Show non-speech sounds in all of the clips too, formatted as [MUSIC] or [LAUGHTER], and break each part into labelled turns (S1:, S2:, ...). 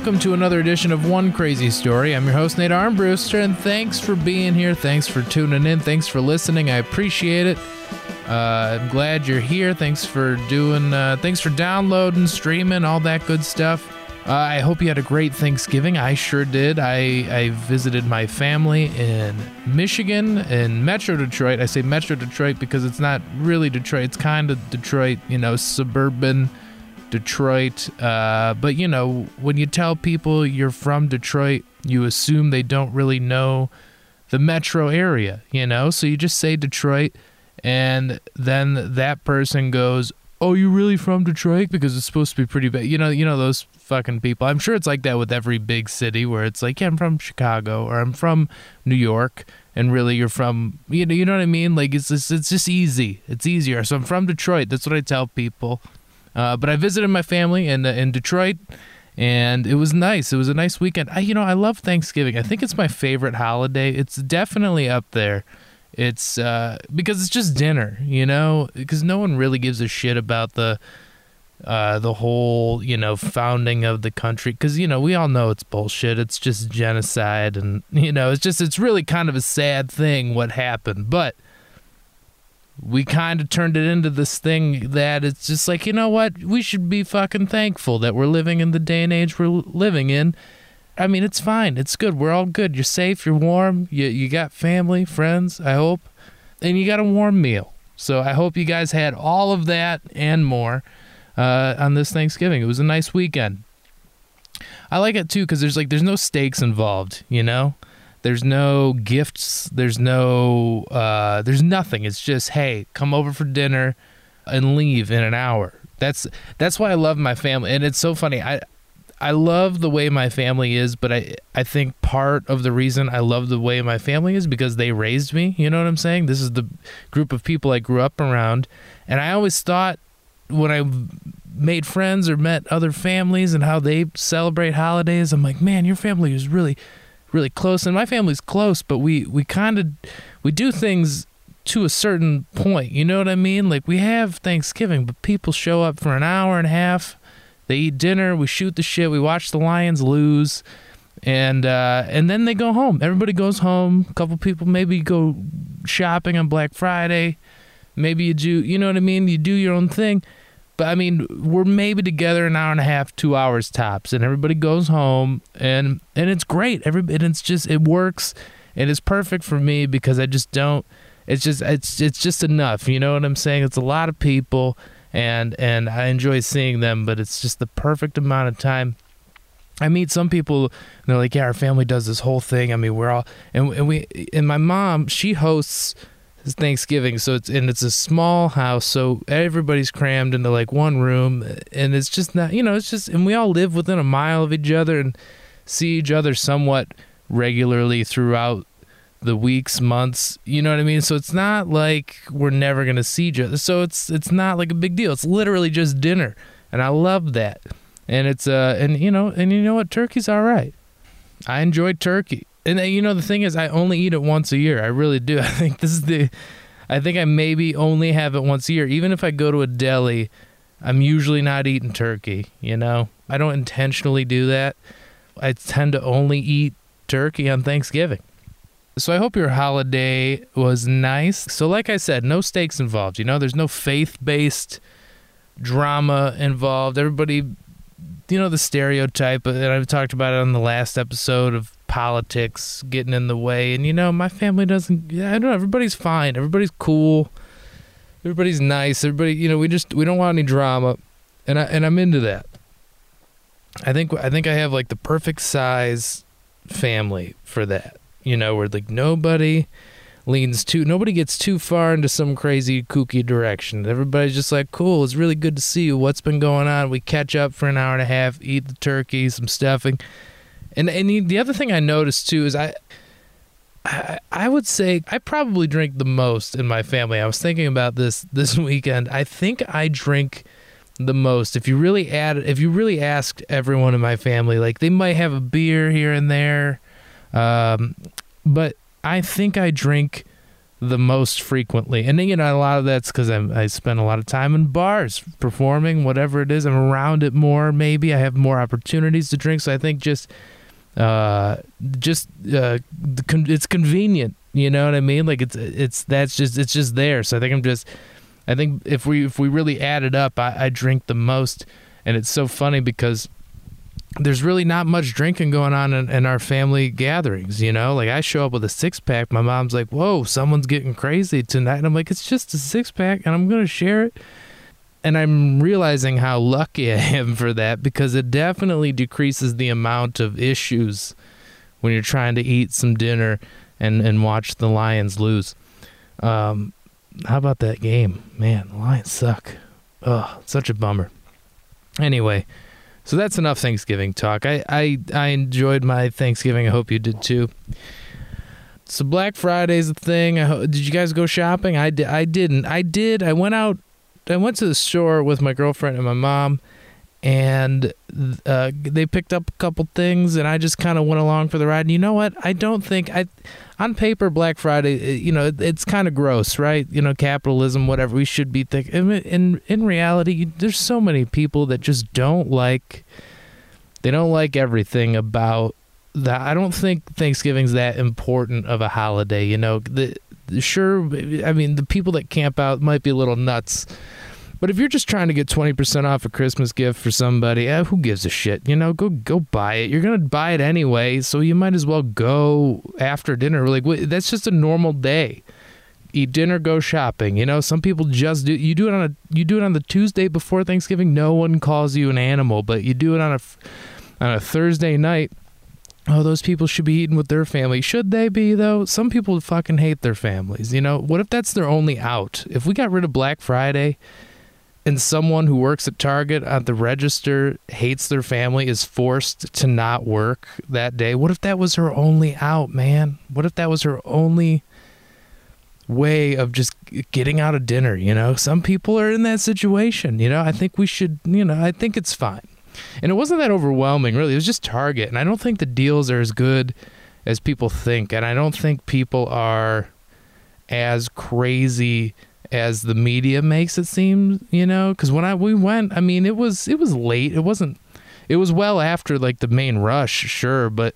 S1: Welcome to another edition of One Crazy Story. I'm your host, Nate Armbruster, and thanks for being here. Thanks for tuning in. Thanks for listening. I appreciate it. Uh, I'm glad you're here. Thanks for doing, uh, thanks for downloading, streaming, all that good stuff. Uh, I hope you had a great Thanksgiving. I sure did. I, I visited my family in Michigan, in Metro Detroit. I say Metro Detroit because it's not really Detroit. It's kind of Detroit, you know, suburban Detroit. Uh, but you know, when you tell people you're from Detroit, you assume they don't really know the metro area, you know? So you just say Detroit, and then that person goes, "Oh, you really from Detroit?" Because it's supposed to be pretty bad. You know, you know those fucking people. I'm sure it's like that with every big city where it's like, "Yeah, I'm from Chicago," or "I'm from New York." And really, you're from you know you know what I mean. Like it's just, it's just easy. It's easier. So I'm from Detroit. That's what I tell people. Uh, but I visited my family in uh, in Detroit, and it was nice. It was a nice weekend. I, you know, I love Thanksgiving. I think it's my favorite holiday. It's definitely up there. It's uh, because it's just dinner, you know, because no one really gives a shit about the uh, the whole, you know, founding of the country. Because you know, we all know it's bullshit. It's just genocide, and [LAUGHS] you know, it's just it's really kind of a sad thing what happened, but we kind of turned it into this thing that it's just like, you know what? We should be fucking thankful that we're living in the day and age we're living in. I mean, it's fine. It's good. We're all good. You're safe. You're warm. You, you got family, friends, I hope. And you got a warm meal. So I hope you guys had all of that and more uh, on this Thanksgiving. It was a nice weekend. I like it too because there's like there's no stakes involved, you know. There's no gifts. There's no. Uh, there's nothing. It's just hey, come over for dinner, and leave in an hour. That's that's why I love my family, and it's so funny. I I love the way my family is, but I I think part of the reason I love the way my family is because they raised me. You know what I'm saying? This is the group of people I grew up around, and I always thought when I made friends or met other families and how they celebrate holidays, I'm like, man, your family is really really close and my family's close but we we kind of we do things to a certain point you know what i mean? Like we have thanksgiving but people show up for an hour and a half they eat dinner we shoot the shit we watch the lions lose and uh, and then they go home. Everybody goes home a couple people maybe go shopping on black friday maybe you do you know what i mean? You do your own thing but I mean, we're maybe together an hour and a half, two hours tops, and everybody goes home, and and it's great. Every and it's just it works, and it's perfect for me because I just don't. It's just it's it's just enough. You know what I'm saying? It's a lot of people, and and I enjoy seeing them, but it's just the perfect amount of time. I meet some people, and they're like, "Yeah, our family does this whole thing. I mean, we're all and and we and my mom, she hosts it's Thanksgiving, so it's and it's a small house, so everybody's crammed into like one room, and it's just not, you know, it's just, and we all live within a mile of each other and see each other somewhat regularly throughout the weeks, months, you know what I mean? So it's not like we're never gonna see each other. So it's it's not like a big deal. It's literally just dinner, and I love that. And it's uh, and you know, and you know what, turkey's all right. I enjoy turkey and uh, you know the thing is i only eat it once a year. I really do. [LAUGHS] I think this is the i think i maybe only have it once a year. Even if i go to a deli i'm usually not eating turkey you know? I don't intentionally do that. I tend to only eat turkey on thanksgiving. So i hope your holiday was nice. So like i said no stakes involved you know? There's no faith-based drama involved. Everybody you know the stereotype and i've talked about it on the last episode of politics getting in the way. And you know, my family doesn't. Yeah, I don't know. Everybody's fine. Everybody's cool. Everybody's nice. Everybody, you know, we just we don't want any drama, and I and I'm into that. I think I think I have like the perfect size family for that. You know, where like nobody leans too nobody gets too far into some crazy kooky direction. Everybody's just like, cool, it's really good to see you. What's been going on? We catch up for an hour and a half, eat the turkey, some stuffing, and and the other thing I noticed too is I, I I would say I probably drink the most in my family. I was thinking about this this [LAUGHS] weekend. I think I drink the most. If you really add if you really asked everyone in my family, like they might have a beer here and there. Um, but I think I drink the most frequently. And you know, a lot of that's because I spend a lot of time in bars performing, whatever it is. I'm around it more. Maybe I have more opportunities to drink. So I think just, uh, just uh, it's convenient. You know what I mean? Like it's it's that's just it's just there. So I think I'm just. I think if we if we really add it up, I, I drink the most, and it's so funny because there's really not much drinking going on in, in, our family gatherings, you know? Like I show up with a six pack, my mom's like, "Whoa, someone's getting crazy tonight." And I'm like, "It's just a six pack and I'm to share it." And I'm realizing how lucky [LAUGHS] I am for that because it definitely decreases the amount of issues when you're trying to eat some dinner and and watch the Lions lose. Um, how about that game? Man, the Lions suck. Oh, such a bummer. Anyway, so that's enough Thanksgiving talk. I, I, I enjoyed my Thanksgiving. I hope you did too. So Black Friday's a thing. Ho- did you guys go shopping? I, di- I didn't. I did. I went out. I went to the store with my girlfriend and my mom, and uh, they picked up a couple things, and I just kind of went along for the ride. And you know what? I don't think I, on paper, Black Friday, you know, it's kind of gross, right? You know, capitalism, whatever. We should be thinking. In in reality, there's so many people that just don't like. They don't like everything about that. I don't think Thanksgiving's that important of a holiday. You know, the sure. I mean, the people that camp out might be a little nuts but if you're just trying to get 20% off a Christmas gift for somebody, eh, who gives a shit? You know, go go buy it. You're going to buy it anyway, so you might as well go after dinner. Like that's just a normal day. Eat dinner, go shopping. You know, some people just do you do it on a you do it on the Tuesday before Thanksgiving. No one calls you an animal, but you do it on a on a Thursday night. Oh, those people should be eating with their family. Should they be though? Some people fucking hate their families. You know, what if that's their only out? If we got rid of Black Friday and someone who works at Target at the register hates their family is forced to not work that day. What if that was her only out, man? What if that was her only way of just getting out of dinner, you know? Some people are in that situation, you know? I think we should, you know, I think it's fine. And it wasn't that overwhelming, really. It was just Target, and I don't think the deals are as good as people think, and I don't think people are as crazy as the media makes it seem, you know, cuz when I we went, I mean, it was it was late. It wasn't it was well after like the main rush, sure, but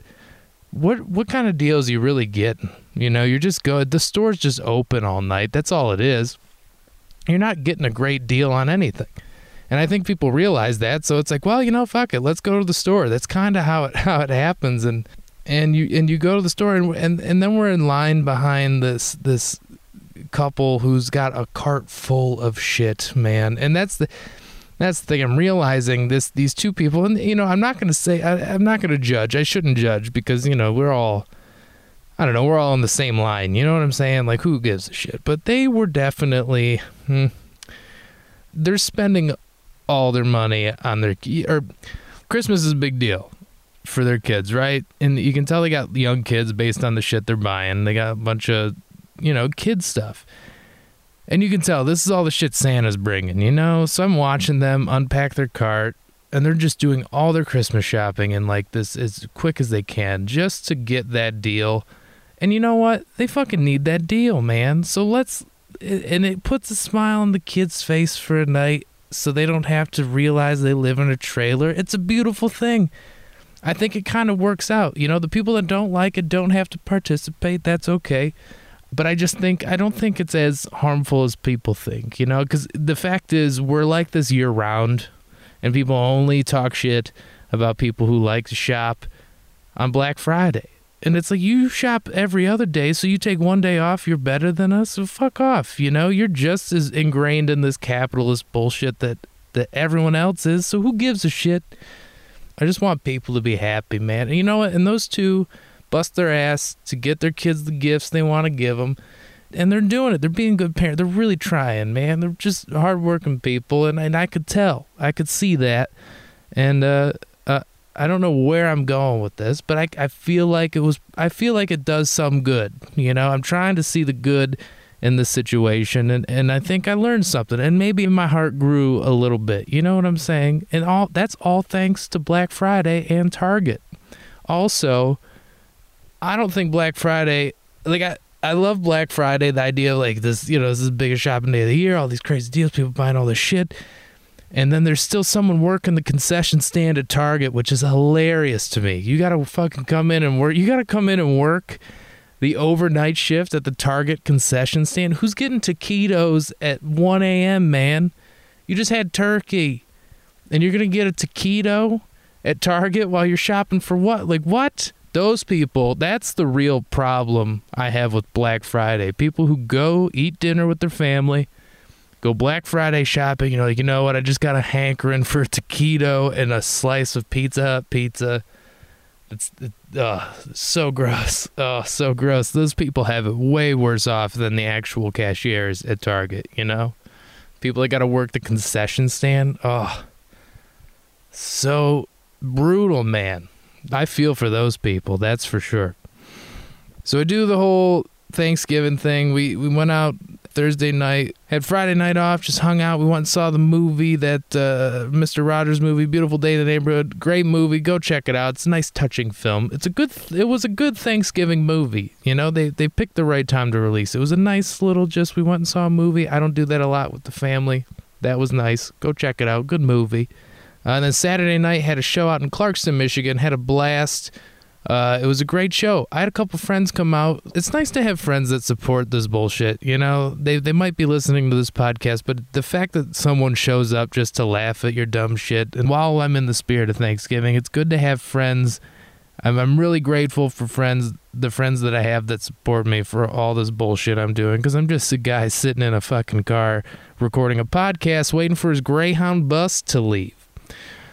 S1: what what kind of deals you really get? You know, you're just good. The store's just open all night. That's all it is. You're not getting a great deal on anything. And I think people realize that, so it's like, well, you know, fuck it, let's go to the store. That's kind of how it [LAUGHS] how it happens and and you and you go to the store and and and then we're in line behind this this couple who's got a cart full of shit, man. And that's the that's the thing. I'm realizing this these two people, and you know, I'm not gonna say I, I'm not gonna judge. I shouldn't judge because you know we're all. I don't know. We're all on the same line. You know what I'm saying? Like, who gives a shit? But they were definitely. Hmm, they're spending all their money on their or Christmas is a big deal for their kids, right? And you can tell they got young kids based on the shit they're buying. They got a bunch of you know, kid stuff. And you can tell this is all the shit Santa's bringing, you know? So I'm watching them unpack their cart and they're just doing all their Christmas shopping and like this as quick as they can just to get that deal. And you know what? They fucking need that deal, man. So let's and it puts a smile on the kid's face for a night so they don't have to realize they live in a trailer. It's a beautiful thing. I think it kind of works out. You know, the people that don't like it don't have to participate. That's okay but I just think I don't think it's as harmful as people think, you know, because the fact is we're like this year round, and people only talk shit about people who like to shop on Black Friday. And it's like you shop every other day, so you take one day off, you're better than us. So fuck off, you know. You're just as ingrained in this capitalist bullshit that that everyone else is. So who gives a shit? I just want people to be happy, man. And you know what? And those two bust their ass to get their kids the gifts they want to give them. And they're doing it. They're being good parents. They're really trying, man. They're just hardworking people, and, and I could tell. I could see that. And uh, uh, I don't know where I'm going with this, but I, I feel like it was. I feel like it does some good. You know, I'm trying to see the good in the situation, and, and I think I learned something, and maybe my heart grew a little bit. You know what I'm saying? And all that's all thanks to Black Friday and Target. Also, I don't think Black Friday like I I love Black Friday. The idea of like this, you know, this is the biggest shopping day of the year. All these crazy deals, people buying all this shit. And then there's still someone working the concession stand at Target, which is hilarious to me. You gotta fucking come in and work. You gotta come in and work the overnight shift at the Target concession stand. Who's getting taquitos at 1 a.m., man? You just had turkey, and you're gonna get a taquito at Target while you're shopping for what? Like what? Those people, that's the real problem I have with Black Friday. People who go eat dinner with their family, go Black Friday shopping, you know, like, you know what, I just got a hankering for a taquito and a slice of Pizza Hut pizza. It's, it, oh, so gross. Oh, so gross. Those people have it way worse off than the actual cashiers at Target, you know? People that got to work the concession stand. Oh, so brutal, man. I feel for those people, that's for sure. So I do the whole Thanksgiving thing. We we went out Thursday night, had Friday night off, just hung out. We went and saw the movie that uh, Mr. Rogers movie, Beautiful Day in the Neighborhood. Great movie. Go check it out. It's a nice, touching film. It's a good. It was a good Thanksgiving movie. You know, they they picked the right time to release. It was a nice little. Just we went and saw a movie. I don't do that a lot with the family. That was nice. Go check it out. Good movie. Uh, and then Saturday night had a show out in Clarkston, Michigan. Had a blast. Uh, it was a great show. I had a couple friends come out. It's nice to have friends that support this bullshit. You know, they they might be listening to this podcast, but the fact that someone shows up just to laugh at your dumb shit, and while I'm in the spirit of Thanksgiving, it's good to have friends. I'm I'm really grateful for friends, the friends that I have that support me for all this bullshit I'm doing, because I'm just a guy sitting in a fucking car recording a podcast, waiting for his Greyhound bus to leave.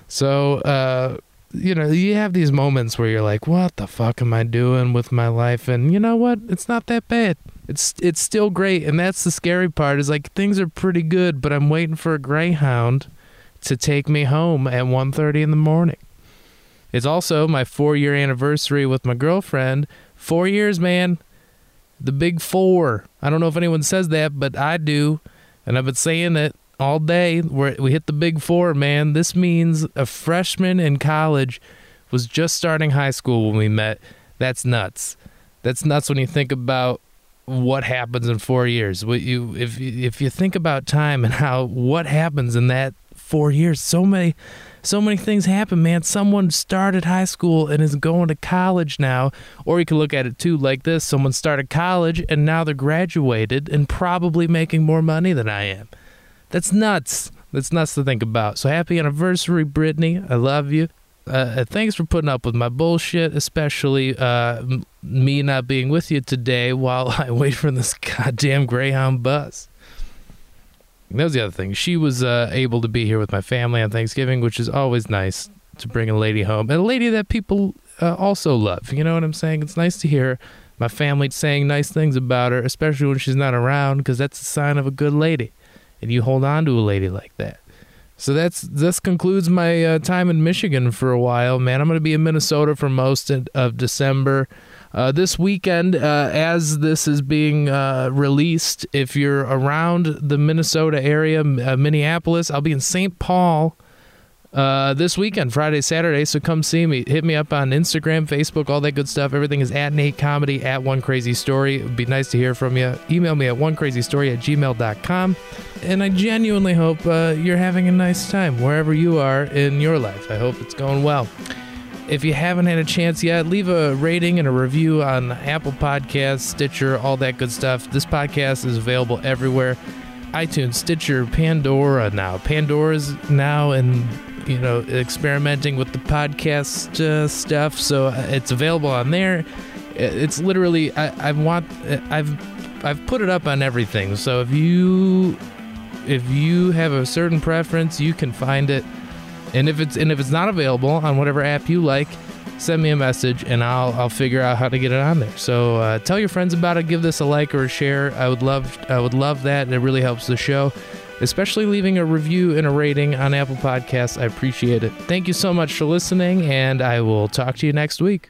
S1: So, uh, you know, you have these moments where you're like, "What the fuck am I doing with my life?" And you know what? It's not that bad. It's it's still great, and that's the scary part. Is like things are pretty good, but I'm waiting for a Greyhound to take me home at 1:30 in the morning. It's also my 4-year anniversary with my girlfriend. 4 years, man. The big 4. I don't know if anyone says that, but I do, and I've been saying it all day. We're, we hit the big four, man. This means a freshman in college was just starting high school when we met. That's nuts. That's nuts when you think about what happens in four years. What you if if you think about time and how what happens in that four years, so many so many things happen, man. Someone started high school and is going to college now, or you can look at it too like this: someone started college and now they're graduated and probably making more money than I am. That's nuts. That's nuts to think about. So happy anniversary, Brittany. I love you. Uh, uh thanks for putting up with my bullshit, especially uh, me not being with you today while [LAUGHS] I wait for this goddamn Greyhound bus. That was the other thing. She was uh, able to be here with my family on Thanksgiving, which is always nice to bring a lady home. And a lady that people uh, also love. You know what I'm saying? It's nice to hear my family saying nice things about her, especially when she's not around, because that's a sign of a good lady and you hold on to a lady like that. So that's this concludes my uh, time in Michigan for a while, man. I'm going to be in Minnesota for most of December. Uh, this weekend, uh, as this is being uh, released, if you're around the Minnesota area, uh, Minneapolis, I'll be in St. Paul uh, this weekend, Friday, Saturday. So come see me. Hit me up on Instagram, Facebook, all that good stuff. Everything is at Nate Comedy, at One Crazy Story. It would be nice to hear from you. Email me at onecrazystory at gmail.com. And I genuinely hope uh, you're having a nice time wherever you are in your life. I hope it's going well. If you haven't had a chance yet, leave a rating and a review on Apple Podcasts, Stitcher, all that good stuff. This podcast is available everywhere iTunes, Stitcher, Pandora now. Pandora's now and you know, experimenting with the podcast uh, stuff. So uh, it's available on there. It's literally I, I want I've I've put it up on everything. So if you if you have a certain preference, you can find it. And if it's and if it's not available on whatever app you like, send me a message and I'll I'll figure out how to get it on there. So uh, tell your friends about it. Give this a like or a share. I would love I would love that. And it really helps the show especially leaving a review and a rating on Apple Podcasts. I appreciate it. Thank you so much for listening, and I will talk to you next week.